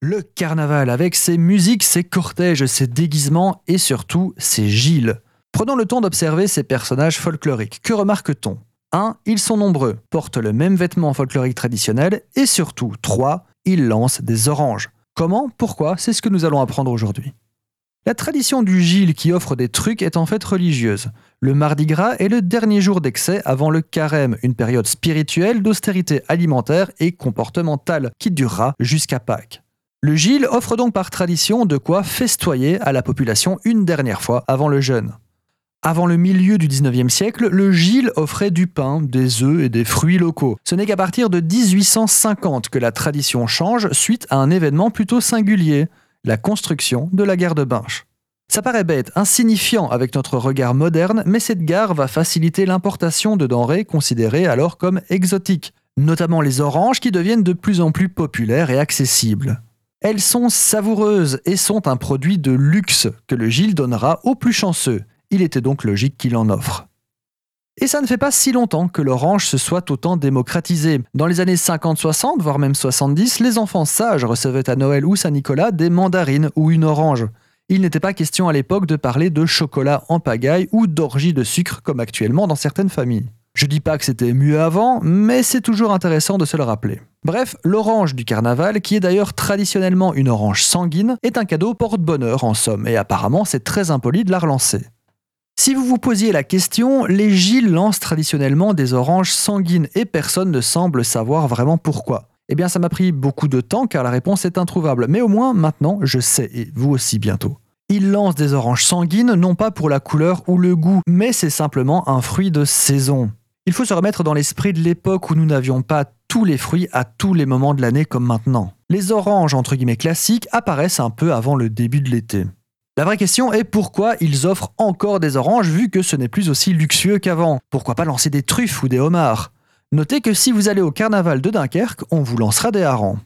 Le carnaval avec ses musiques, ses cortèges, ses déguisements et surtout ses Gilles. Prenons le temps d'observer ces personnages folkloriques. Que remarque-t-on? 1. Ils sont nombreux, portent le même vêtement folklorique traditionnel et surtout 3. Ils lancent des oranges. Comment? Pourquoi? C'est ce que nous allons apprendre aujourd'hui. La tradition du Gilles qui offre des trucs est en fait religieuse. Le Mardi Gras est le dernier jour d'excès avant le carême, une période spirituelle d'austérité alimentaire et comportementale qui durera jusqu'à Pâques. Le Gilles offre donc par tradition de quoi festoyer à la population une dernière fois avant le jeûne. Avant le milieu du 19e siècle, le Gilles offrait du pain, des œufs et des fruits locaux. Ce n'est qu'à partir de 1850 que la tradition change suite à un événement plutôt singulier, la construction de la gare de Binche. Ça paraît bête, insignifiant avec notre regard moderne, mais cette gare va faciliter l'importation de denrées considérées alors comme exotiques, notamment les oranges qui deviennent de plus en plus populaires et accessibles. Elles sont savoureuses et sont un produit de luxe que le Gilles donnera aux plus chanceux. Il était donc logique qu'il en offre. Et ça ne fait pas si longtemps que l'orange se soit autant démocratisée. Dans les années 50-60, voire même 70, les enfants sages recevaient à Noël ou Saint-Nicolas des mandarines ou une orange. Il n'était pas question à l'époque de parler de chocolat en pagaille ou d'orgie de sucre comme actuellement dans certaines familles. Je dis pas que c'était mieux avant, mais c'est toujours intéressant de se le rappeler. Bref, l'orange du carnaval, qui est d'ailleurs traditionnellement une orange sanguine, est un cadeau porte-bonheur en somme, et apparemment c'est très impoli de la relancer. Si vous vous posiez la question, les Gilles lancent traditionnellement des oranges sanguines et personne ne semble savoir vraiment pourquoi. Eh bien ça m'a pris beaucoup de temps car la réponse est introuvable, mais au moins maintenant je sais, et vous aussi bientôt. Ils lancent des oranges sanguines non pas pour la couleur ou le goût, mais c'est simplement un fruit de saison. Il faut se remettre dans l'esprit de l'époque où nous n'avions pas tous les fruits à tous les moments de l'année comme maintenant. Les oranges entre guillemets classiques apparaissent un peu avant le début de l'été. La vraie question est pourquoi ils offrent encore des oranges vu que ce n'est plus aussi luxueux qu'avant? Pourquoi pas lancer des truffes ou des homards? Notez que si vous allez au carnaval de Dunkerque, on vous lancera des harengs.